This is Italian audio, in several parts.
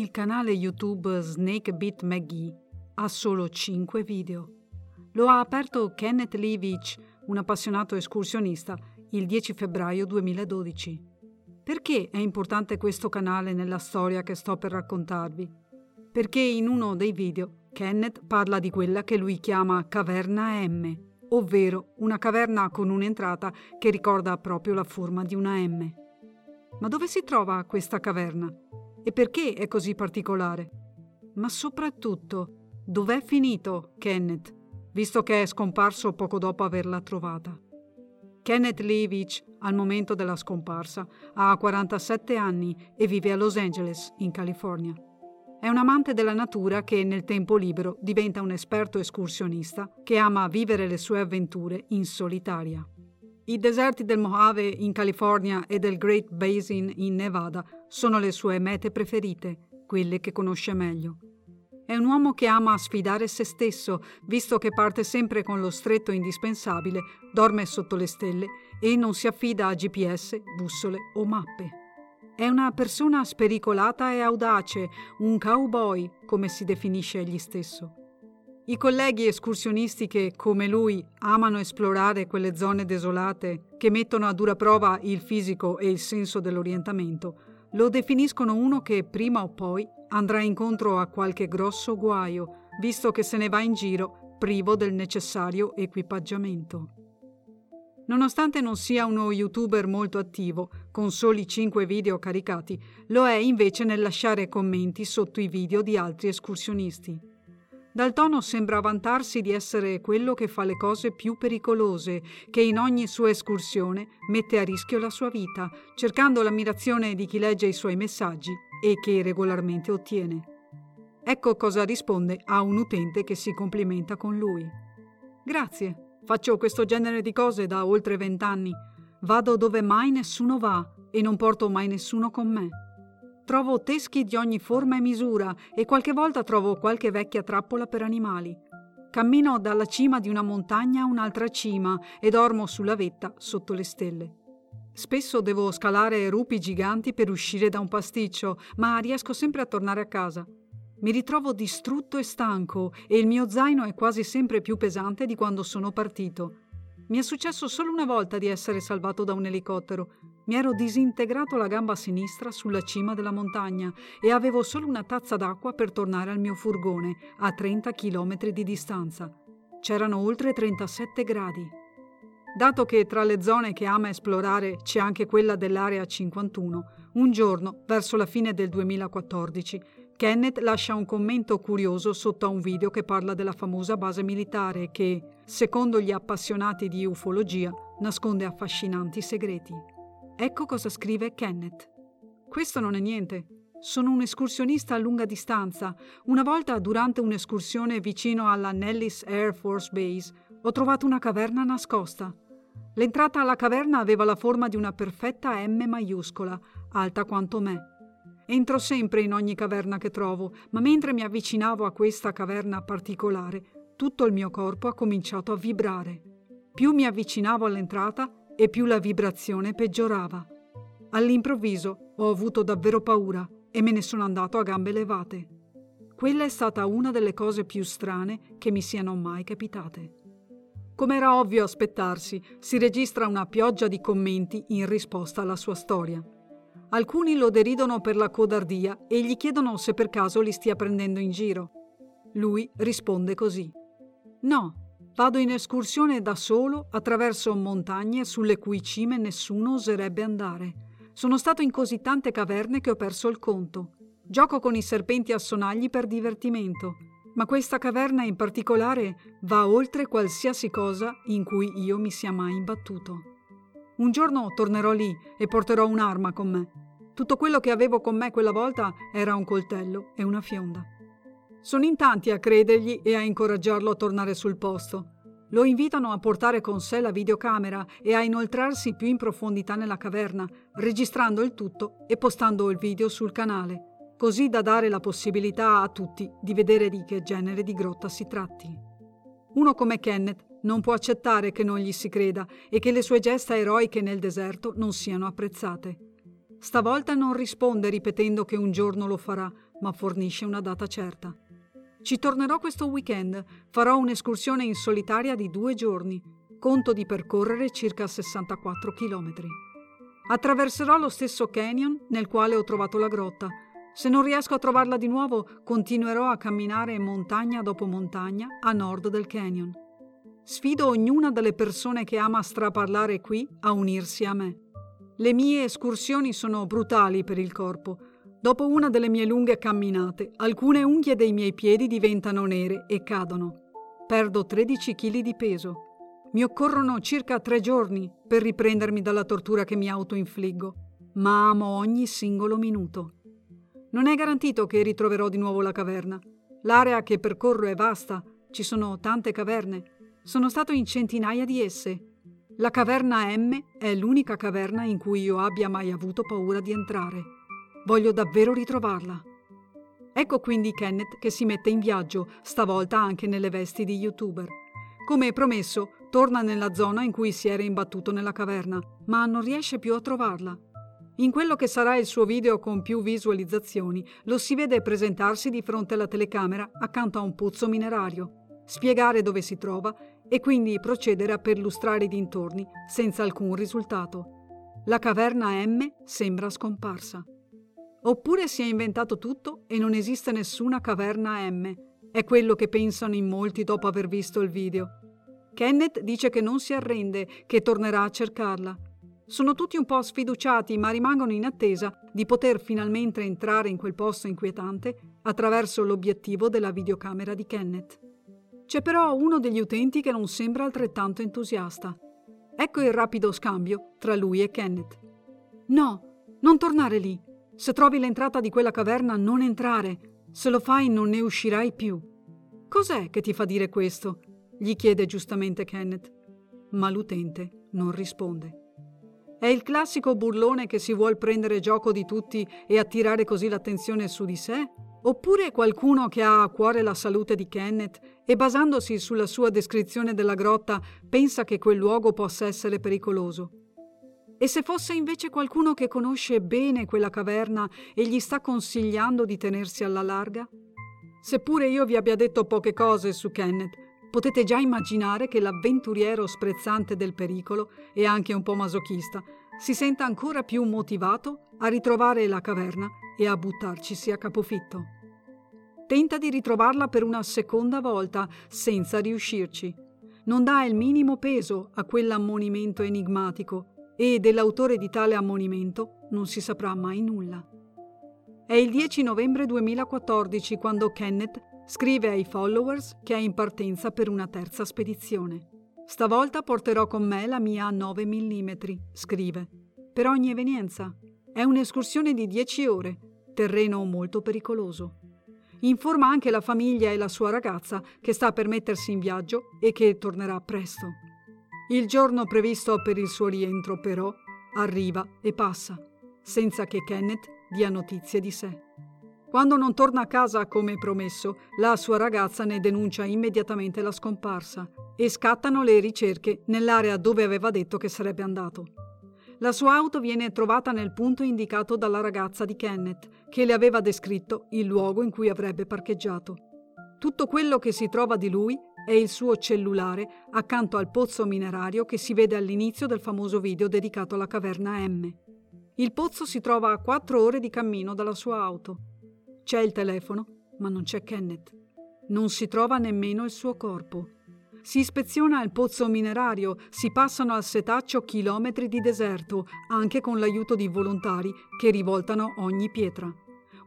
Il canale YouTube Snake Beat McGee ha solo 5 video. Lo ha aperto Kenneth Leavich, un appassionato escursionista, il 10 febbraio 2012. Perché è importante questo canale nella storia che sto per raccontarvi? Perché in uno dei video Kenneth parla di quella che lui chiama caverna M, ovvero una caverna con un'entrata che ricorda proprio la forma di una M. Ma dove si trova questa caverna? E perché è così particolare? Ma soprattutto, dov'è finito Kenneth, visto che è scomparso poco dopo averla trovata? Kenneth Leavich, al momento della scomparsa, ha 47 anni e vive a Los Angeles, in California. È un amante della natura che nel tempo libero diventa un esperto escursionista che ama vivere le sue avventure in solitaria. I deserti del Mojave in California e del Great Basin in Nevada sono le sue mete preferite, quelle che conosce meglio. È un uomo che ama sfidare se stesso, visto che parte sempre con lo stretto indispensabile, dorme sotto le stelle e non si affida a GPS, bussole o mappe. È una persona spericolata e audace, un cowboy, come si definisce egli stesso. I colleghi escursionisti che, come lui, amano esplorare quelle zone desolate che mettono a dura prova il fisico e il senso dell'orientamento, lo definiscono uno che prima o poi andrà incontro a qualche grosso guaio, visto che se ne va in giro privo del necessario equipaggiamento. Nonostante non sia uno youtuber molto attivo, con soli 5 video caricati, lo è invece nel lasciare commenti sotto i video di altri escursionisti. Dal tono sembra vantarsi di essere quello che fa le cose più pericolose, che in ogni sua escursione mette a rischio la sua vita, cercando l'ammirazione di chi legge i suoi messaggi e che regolarmente ottiene. Ecco cosa risponde a un utente che si complimenta con lui. Grazie, faccio questo genere di cose da oltre vent'anni. Vado dove mai nessuno va e non porto mai nessuno con me. Trovo teschi di ogni forma e misura e qualche volta trovo qualche vecchia trappola per animali. Cammino dalla cima di una montagna a un'altra cima e dormo sulla vetta sotto le stelle. Spesso devo scalare rupi giganti per uscire da un pasticcio, ma riesco sempre a tornare a casa. Mi ritrovo distrutto e stanco e il mio zaino è quasi sempre più pesante di quando sono partito. Mi è successo solo una volta di essere salvato da un elicottero. Mi ero disintegrato la gamba sinistra sulla cima della montagna e avevo solo una tazza d'acqua per tornare al mio furgone a 30 km di distanza. C'erano oltre 37 gradi. Dato che tra le zone che ama esplorare c'è anche quella dell'area 51, un giorno, verso la fine del 2014, Kenneth lascia un commento curioso sotto a un video che parla della famosa base militare che, secondo gli appassionati di ufologia, nasconde affascinanti segreti. Ecco cosa scrive Kenneth. Questo non è niente. Sono un escursionista a lunga distanza. Una volta, durante un'escursione vicino alla Nellis Air Force Base, ho trovato una caverna nascosta. L'entrata alla caverna aveva la forma di una perfetta M maiuscola, alta quanto me. Entro sempre in ogni caverna che trovo, ma mentre mi avvicinavo a questa caverna particolare, tutto il mio corpo ha cominciato a vibrare. Più mi avvicinavo all'entrata e più la vibrazione peggiorava. All'improvviso ho avuto davvero paura e me ne sono andato a gambe levate. Quella è stata una delle cose più strane che mi siano mai capitate. Come era ovvio aspettarsi, si registra una pioggia di commenti in risposta alla sua storia. Alcuni lo deridono per la codardia e gli chiedono se per caso li stia prendendo in giro. Lui risponde così. No, vado in escursione da solo attraverso montagne sulle cui cime nessuno oserebbe andare. Sono stato in così tante caverne che ho perso il conto. Gioco con i serpenti a sonagli per divertimento, ma questa caverna in particolare va oltre qualsiasi cosa in cui io mi sia mai imbattuto. Un giorno tornerò lì e porterò un'arma con me. Tutto quello che avevo con me quella volta era un coltello e una fionda. Sono in tanti a credergli e a incoraggiarlo a tornare sul posto. Lo invitano a portare con sé la videocamera e a inoltrarsi più in profondità nella caverna, registrando il tutto e postando il video sul canale, così da dare la possibilità a tutti di vedere di che genere di grotta si tratti. Uno come Kenneth non può accettare che non gli si creda e che le sue gesta eroiche nel deserto non siano apprezzate. Stavolta non risponde ripetendo che un giorno lo farà, ma fornisce una data certa. Ci tornerò questo weekend, farò un'escursione in solitaria di due giorni. Conto di percorrere circa 64 km. Attraverserò lo stesso canyon nel quale ho trovato la grotta. Se non riesco a trovarla di nuovo, continuerò a camminare montagna dopo montagna a nord del canyon. Sfido ognuna delle persone che ama straparlare qui a unirsi a me. Le mie escursioni sono brutali per il corpo. Dopo una delle mie lunghe camminate, alcune unghie dei miei piedi diventano nere e cadono. Perdo 13 kg di peso. Mi occorrono circa tre giorni per riprendermi dalla tortura che mi autoinfliggo, ma amo ogni singolo minuto. Non è garantito che ritroverò di nuovo la caverna. L'area che percorro è vasta, ci sono tante caverne. Sono stato in centinaia di esse la caverna M è l'unica caverna in cui io abbia mai avuto paura di entrare. Voglio davvero ritrovarla. Ecco quindi Kenneth che si mette in viaggio, stavolta anche nelle vesti di youtuber. Come promesso, torna nella zona in cui si era imbattuto nella caverna, ma non riesce più a trovarla. In quello che sarà il suo video con più visualizzazioni, lo si vede presentarsi di fronte alla telecamera accanto a un pozzo minerario, spiegare dove si trova e quindi procedere a perlustrare i dintorni senza alcun risultato. La caverna M sembra scomparsa. Oppure si è inventato tutto e non esiste nessuna caverna M. È quello che pensano in molti dopo aver visto il video. Kenneth dice che non si arrende, che tornerà a cercarla. Sono tutti un po' sfiduciati, ma rimangono in attesa di poter finalmente entrare in quel posto inquietante attraverso l'obiettivo della videocamera di Kenneth. C'è però uno degli utenti che non sembra altrettanto entusiasta. Ecco il rapido scambio tra lui e Kenneth. No, non tornare lì. Se trovi l'entrata di quella caverna, non entrare. Se lo fai, non ne uscirai più. Cos'è che ti fa dire questo? gli chiede giustamente Kenneth. Ma l'utente non risponde. È il classico burlone che si vuol prendere gioco di tutti e attirare così l'attenzione su di sé? Oppure qualcuno che ha a cuore la salute di Kenneth e basandosi sulla sua descrizione della grotta pensa che quel luogo possa essere pericoloso. E se fosse invece qualcuno che conosce bene quella caverna e gli sta consigliando di tenersi alla larga? Seppure io vi abbia detto poche cose su Kenneth, potete già immaginare che l'avventuriero sprezzante del pericolo e anche un po' masochista si senta ancora più motivato a ritrovare la caverna e a buttarcisi a capofitto. Tenta di ritrovarla per una seconda volta senza riuscirci. Non dà il minimo peso a quell'ammonimento enigmatico e dell'autore di tale ammonimento non si saprà mai nulla. È il 10 novembre 2014 quando Kenneth scrive ai followers che è in partenza per una terza spedizione. Stavolta porterò con me la mia 9 mm, scrive, per ogni evenienza. È un'escursione di 10 ore, terreno molto pericoloso. Informa anche la famiglia e la sua ragazza che sta per mettersi in viaggio e che tornerà presto. Il giorno previsto per il suo rientro, però, arriva e passa, senza che Kenneth dia notizie di sé. Quando non torna a casa come promesso, la sua ragazza ne denuncia immediatamente la scomparsa e scattano le ricerche nell'area dove aveva detto che sarebbe andato. La sua auto viene trovata nel punto indicato dalla ragazza di Kenneth, che le aveva descritto il luogo in cui avrebbe parcheggiato. Tutto quello che si trova di lui è il suo cellulare accanto al pozzo minerario che si vede all'inizio del famoso video dedicato alla caverna M. Il pozzo si trova a quattro ore di cammino dalla sua auto. C'è il telefono, ma non c'è Kenneth. Non si trova nemmeno il suo corpo. Si ispeziona il pozzo minerario, si passano al setaccio chilometri di deserto, anche con l'aiuto di volontari che rivoltano ogni pietra.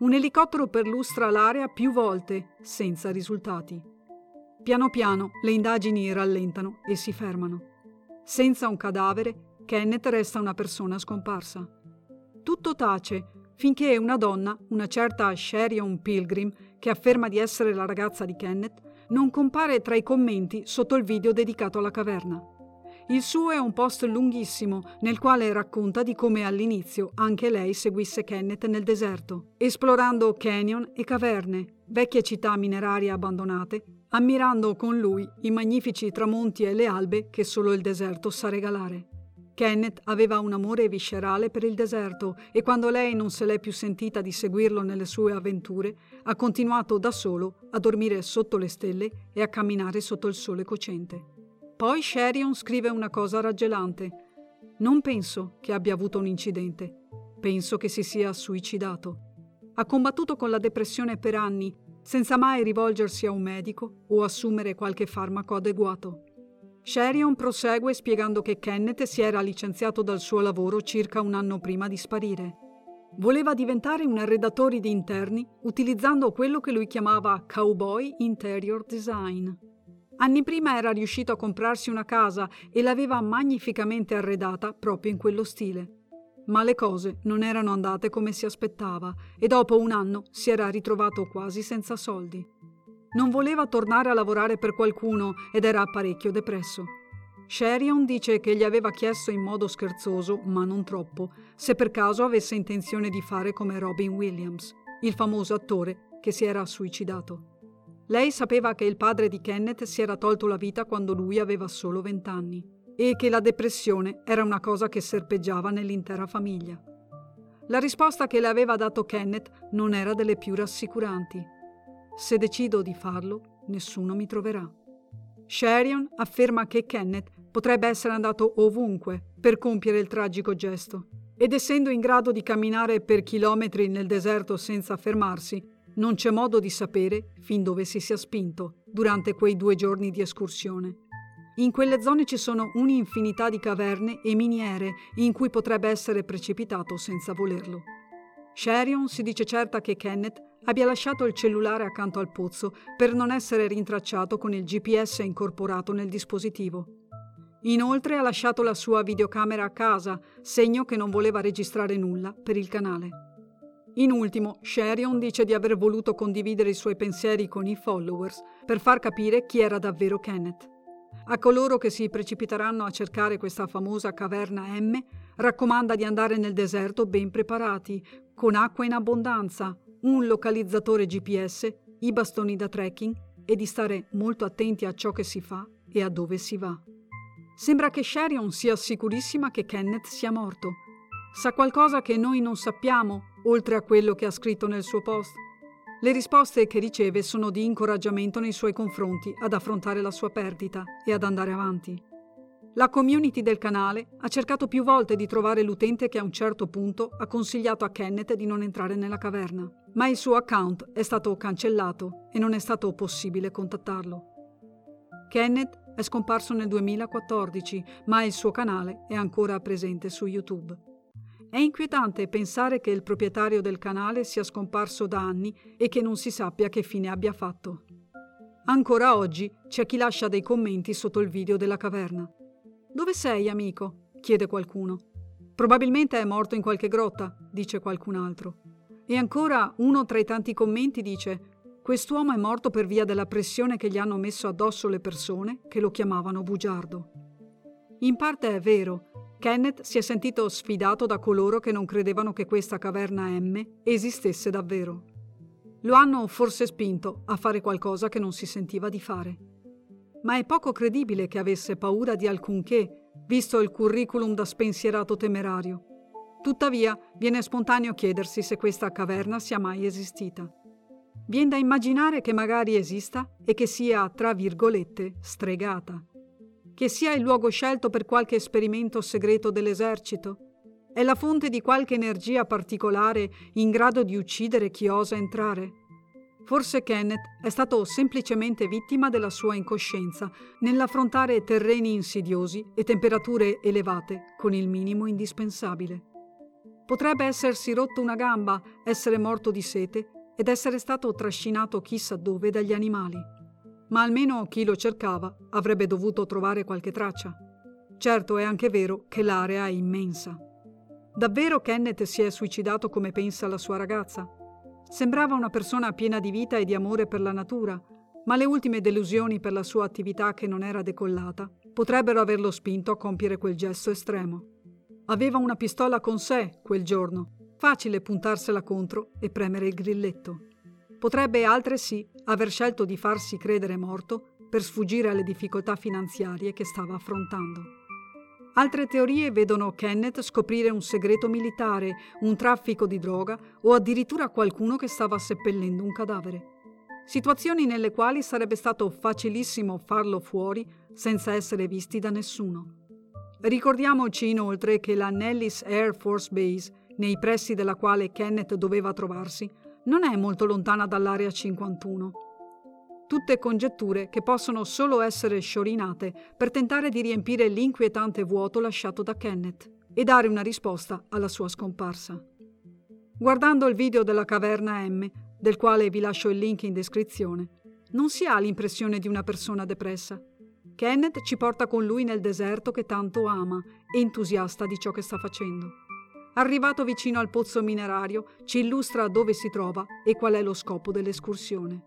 Un elicottero perlustra l'area più volte, senza risultati. Piano piano le indagini rallentano e si fermano. Senza un cadavere, Kenneth resta una persona scomparsa. Tutto tace finché una donna, una certa Sherion Pilgrim, che afferma di essere la ragazza di Kenneth, non compare tra i commenti sotto il video dedicato alla caverna. Il suo è un post lunghissimo nel quale racconta di come all'inizio anche lei seguisse Kenneth nel deserto, esplorando canyon e caverne, vecchie città minerarie abbandonate, ammirando con lui i magnifici tramonti e le albe che solo il deserto sa regalare. Kenneth aveva un amore viscerale per il deserto e quando lei non se l'è più sentita di seguirlo nelle sue avventure, ha continuato da solo a dormire sotto le stelle e a camminare sotto il sole cocente. Poi Sherion scrive una cosa raggelante. Non penso che abbia avuto un incidente. Penso che si sia suicidato. Ha combattuto con la depressione per anni, senza mai rivolgersi a un medico o assumere qualche farmaco adeguato. Sherion prosegue spiegando che Kenneth si era licenziato dal suo lavoro circa un anno prima di sparire. Voleva diventare un arredatore di interni utilizzando quello che lui chiamava Cowboy Interior Design. Anni prima era riuscito a comprarsi una casa e l'aveva magnificamente arredata proprio in quello stile. Ma le cose non erano andate come si aspettava e dopo un anno si era ritrovato quasi senza soldi. Non voleva tornare a lavorare per qualcuno ed era parecchio depresso. Sherion dice che gli aveva chiesto in modo scherzoso, ma non troppo, se per caso avesse intenzione di fare come Robin Williams, il famoso attore che si era suicidato. Lei sapeva che il padre di Kenneth si era tolto la vita quando lui aveva solo vent'anni e che la depressione era una cosa che serpeggiava nell'intera famiglia. La risposta che le aveva dato Kenneth non era delle più rassicuranti. Se decido di farlo, nessuno mi troverà. Sherion afferma che Kenneth potrebbe essere andato ovunque per compiere il tragico gesto ed essendo in grado di camminare per chilometri nel deserto senza fermarsi, non c'è modo di sapere fin dove si sia spinto durante quei due giorni di escursione. In quelle zone ci sono un'infinità di caverne e miniere in cui potrebbe essere precipitato senza volerlo. Sherion si dice certa che Kenneth abbia lasciato il cellulare accanto al pozzo per non essere rintracciato con il GPS incorporato nel dispositivo. Inoltre ha lasciato la sua videocamera a casa, segno che non voleva registrare nulla per il canale. In ultimo, Sherion dice di aver voluto condividere i suoi pensieri con i followers per far capire chi era davvero Kenneth. A coloro che si precipiteranno a cercare questa famosa caverna M, raccomanda di andare nel deserto ben preparati, con acqua in abbondanza, un localizzatore GPS, i bastoni da trekking e di stare molto attenti a ciò che si fa e a dove si va. Sembra che Sherion sia sicurissima che Kenneth sia morto. Sa qualcosa che noi non sappiamo, oltre a quello che ha scritto nel suo post? Le risposte che riceve sono di incoraggiamento nei suoi confronti ad affrontare la sua perdita e ad andare avanti. La community del canale ha cercato più volte di trovare l'utente che a un certo punto ha consigliato a Kenneth di non entrare nella caverna, ma il suo account è stato cancellato e non è stato possibile contattarlo. Kenneth è scomparso nel 2014, ma il suo canale è ancora presente su YouTube. È inquietante pensare che il proprietario del canale sia scomparso da anni e che non si sappia che fine abbia fatto. Ancora oggi c'è chi lascia dei commenti sotto il video della caverna. Dove sei, amico? chiede qualcuno. Probabilmente è morto in qualche grotta, dice qualcun altro. E ancora uno tra i tanti commenti dice Quest'uomo è morto per via della pressione che gli hanno messo addosso le persone che lo chiamavano bugiardo. In parte è vero, Kenneth si è sentito sfidato da coloro che non credevano che questa caverna M esistesse davvero. Lo hanno forse spinto a fare qualcosa che non si sentiva di fare ma è poco credibile che avesse paura di alcunché, visto il curriculum da spensierato temerario. Tuttavia, viene spontaneo chiedersi se questa caverna sia mai esistita. Viene da immaginare che magari esista e che sia, tra virgolette, stregata. Che sia il luogo scelto per qualche esperimento segreto dell'esercito. È la fonte di qualche energia particolare in grado di uccidere chi osa entrare. Forse Kenneth è stato semplicemente vittima della sua incoscienza nell'affrontare terreni insidiosi e temperature elevate con il minimo indispensabile. Potrebbe essersi rotto una gamba, essere morto di sete ed essere stato trascinato chissà dove dagli animali. Ma almeno chi lo cercava avrebbe dovuto trovare qualche traccia. Certo è anche vero che l'area è immensa. Davvero Kenneth si è suicidato come pensa la sua ragazza? Sembrava una persona piena di vita e di amore per la natura, ma le ultime delusioni per la sua attività che non era decollata potrebbero averlo spinto a compiere quel gesto estremo. Aveva una pistola con sé quel giorno, facile puntarsela contro e premere il grilletto. Potrebbe altresì aver scelto di farsi credere morto per sfuggire alle difficoltà finanziarie che stava affrontando. Altre teorie vedono Kenneth scoprire un segreto militare, un traffico di droga o addirittura qualcuno che stava seppellendo un cadavere. Situazioni nelle quali sarebbe stato facilissimo farlo fuori senza essere visti da nessuno. Ricordiamoci inoltre che la Nellis Air Force Base, nei pressi della quale Kenneth doveva trovarsi, non è molto lontana dall'Area 51. Tutte congetture che possono solo essere sciorinate per tentare di riempire l'inquietante vuoto lasciato da Kenneth e dare una risposta alla sua scomparsa. Guardando il video della caverna M, del quale vi lascio il link in descrizione, non si ha l'impressione di una persona depressa. Kenneth ci porta con lui nel deserto che tanto ama, entusiasta di ciò che sta facendo. Arrivato vicino al pozzo minerario, ci illustra dove si trova e qual è lo scopo dell'escursione.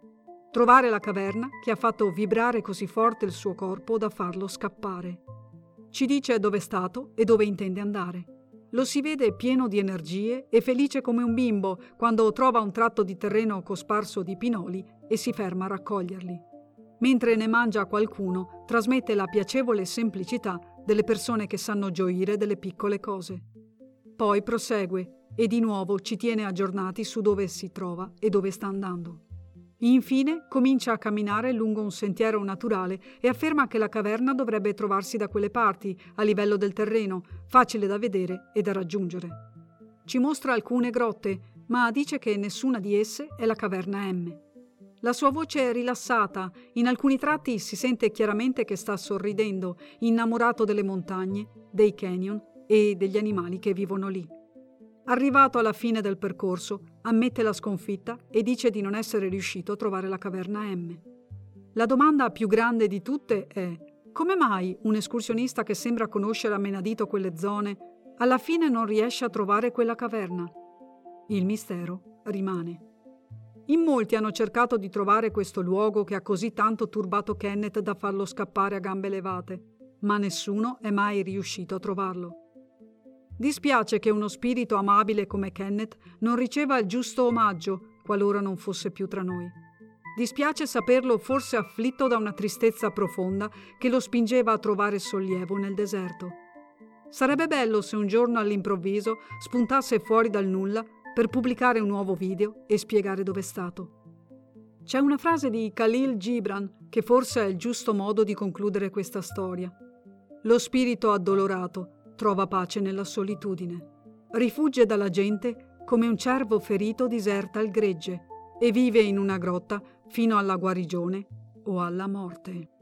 Trovare la caverna che ha fatto vibrare così forte il suo corpo da farlo scappare. Ci dice dove è stato e dove intende andare. Lo si vede pieno di energie e felice come un bimbo quando trova un tratto di terreno cosparso di pinoli e si ferma a raccoglierli. Mentre ne mangia qualcuno, trasmette la piacevole semplicità delle persone che sanno gioire delle piccole cose. Poi prosegue e di nuovo ci tiene aggiornati su dove si trova e dove sta andando. Infine comincia a camminare lungo un sentiero naturale e afferma che la caverna dovrebbe trovarsi da quelle parti, a livello del terreno, facile da vedere e da raggiungere. Ci mostra alcune grotte, ma dice che nessuna di esse è la caverna M. La sua voce è rilassata, in alcuni tratti si sente chiaramente che sta sorridendo, innamorato delle montagne, dei canyon e degli animali che vivono lì. Arrivato alla fine del percorso, ammette la sconfitta e dice di non essere riuscito a trovare la caverna M. La domanda più grande di tutte è come mai un escursionista che sembra conoscere a menadito quelle zone alla fine non riesce a trovare quella caverna? Il mistero rimane. In molti hanno cercato di trovare questo luogo che ha così tanto turbato Kenneth da farlo scappare a gambe levate, ma nessuno è mai riuscito a trovarlo. Dispiace che uno spirito amabile come Kenneth non riceva il giusto omaggio qualora non fosse più tra noi. Dispiace saperlo forse afflitto da una tristezza profonda che lo spingeva a trovare sollievo nel deserto. Sarebbe bello se un giorno all'improvviso spuntasse fuori dal nulla per pubblicare un nuovo video e spiegare dove è stato. C'è una frase di Khalil Gibran che forse è il giusto modo di concludere questa storia. Lo spirito addolorato trova pace nella solitudine. Rifugge dalla gente come un cervo ferito diserta il gregge e vive in una grotta fino alla guarigione o alla morte.